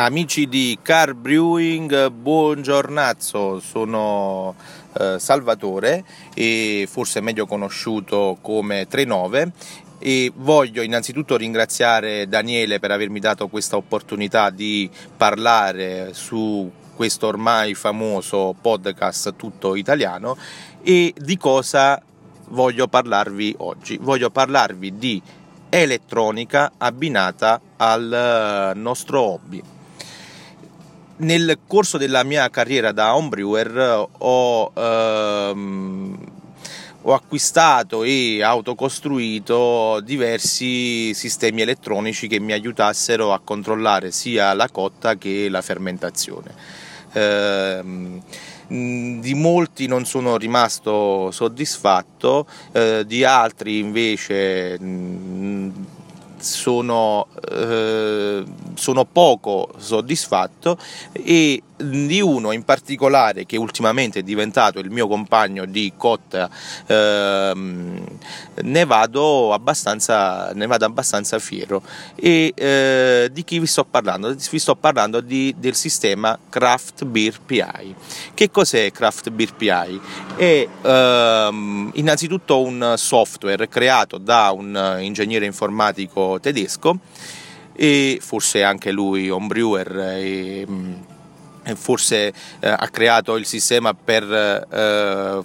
Amici di Car Brewing, buongiornazzo, sono eh, Salvatore e forse meglio conosciuto come 39 e voglio innanzitutto ringraziare Daniele per avermi dato questa opportunità di parlare su questo ormai famoso podcast tutto italiano. E di cosa voglio parlarvi oggi. Voglio parlarvi di elettronica abbinata al nostro hobby nel corso della mia carriera da homebrewer ho, ehm, ho acquistato e autocostruito diversi sistemi elettronici che mi aiutassero a controllare sia la cotta che la fermentazione. Eh, di molti non sono rimasto soddisfatto, eh, di altri invece mh, sono, eh, sono poco soddisfatto e di uno in particolare che ultimamente è diventato il mio compagno di cotta ehm, ne, vado abbastanza, ne vado abbastanza fiero e eh, di chi vi sto parlando? vi sto parlando di, del sistema Craft Beer PI che cos'è Craft Beer PI? è ehm, innanzitutto un software creato da un ingegnere informatico tedesco e forse anche lui homebrewer e, forse eh, ha creato il sistema per eh,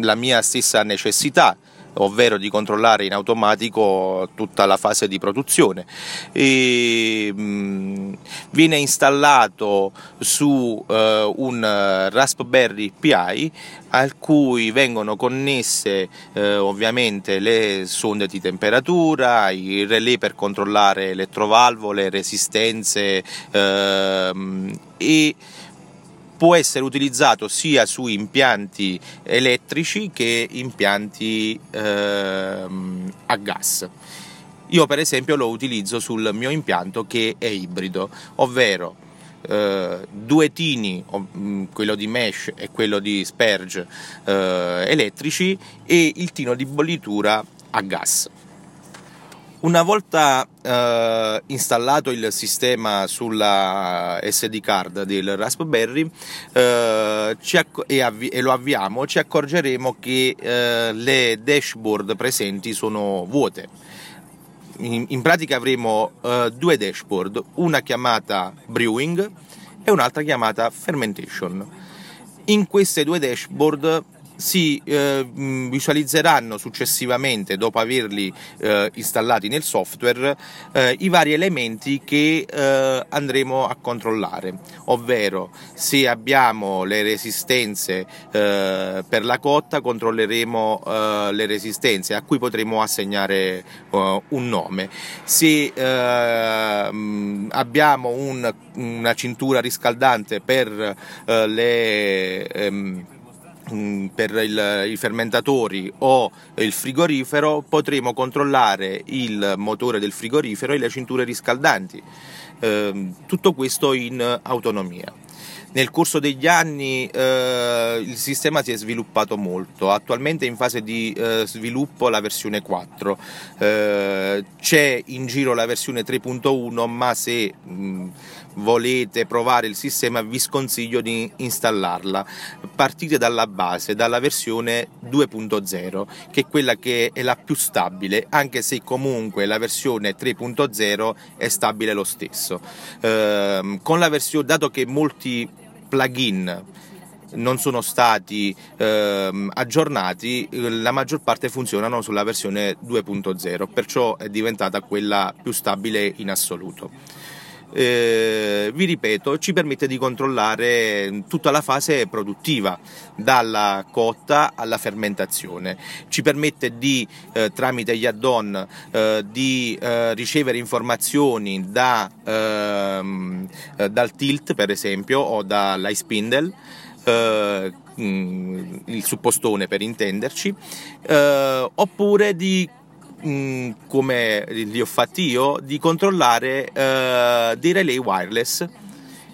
la mia stessa necessità ovvero di controllare in automatico tutta la fase di produzione. E, mh, viene installato su uh, un Raspberry Pi a cui vengono connesse uh, ovviamente le sonde di temperatura, i relay per controllare elettrovalvole, resistenze uh, e può essere utilizzato sia su impianti elettrici che impianti ehm, a gas. Io per esempio lo utilizzo sul mio impianto che è ibrido, ovvero eh, due tini, mm, quello di mesh e quello di sperge eh, elettrici e il tino di bollitura a gas. Una volta eh, installato il sistema sulla SD card del Raspberry eh, acc- e, avvi- e, lo avviamo, ci accorgeremo che eh, le dashboard presenti sono vuote. In, in pratica avremo eh, due dashboard, una chiamata Brewing e un'altra chiamata Fermentation. In queste due dashboard si eh, visualizzeranno successivamente, dopo averli eh, installati nel software, eh, i vari elementi che eh, andremo a controllare, ovvero se abbiamo le resistenze eh, per la cotta controlleremo eh, le resistenze a cui potremo assegnare un nome. Se abbiamo un, una cintura riscaldante per le ehm, per il, i fermentatori o il frigorifero potremo controllare il motore del frigorifero e le cinture riscaldanti. Eh, tutto questo in autonomia. Nel corso degli anni eh, il sistema si è sviluppato molto, attualmente è in fase di eh, sviluppo la versione 4, eh, c'è in giro la versione 3.1 ma se mh, volete provare il sistema vi sconsiglio di installarla, partite dalla base, dalla versione 2.0 che è quella che è la più stabile anche se comunque la versione 3.0 è stabile lo stesso. Ehm, con la versione, dato che molti plugin non sono stati eh, aggiornati, la maggior parte funzionano sulla versione 2.0, perciò è diventata quella più stabile in assoluto. Eh, vi ripeto, ci permette di controllare tutta la fase produttiva, dalla cotta alla fermentazione. Ci permette di, eh, tramite gli add-on, eh, di eh, ricevere informazioni da, ehm, eh, dal tilt, per esempio, o dall'iSpindle. Uh, il suppostone per intenderci, uh, oppure di Come li ho fatti io, di controllare uh, dei relay wireless.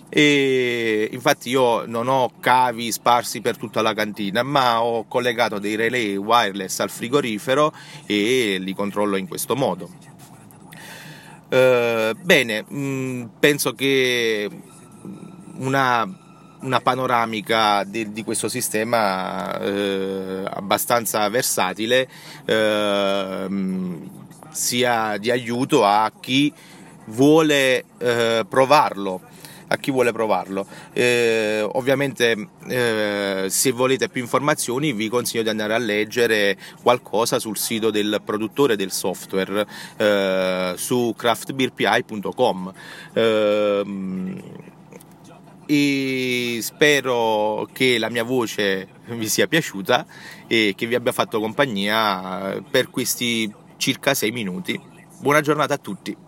E infatti io non ho cavi sparsi per tutta la cantina, ma ho collegato dei relay wireless al frigorifero e li controllo in questo modo. Eh, bene, mh, penso che una una panoramica di, di, questo sistema eh, abbastanza versatile eh, sia di aiuto a chi vuole eh, provarlo a chi vuole provarlo. Eh, ovviamente eh, se volete più informazioni vi consiglio di andare a leggere qualcosa sul sito del produttore del software eh, su craftbeerpi.com e spero che la mia voce vi sia piaciuta e che vi abbia fatto compagnia per questi circa 6 minuti. Buona giornata a tutti!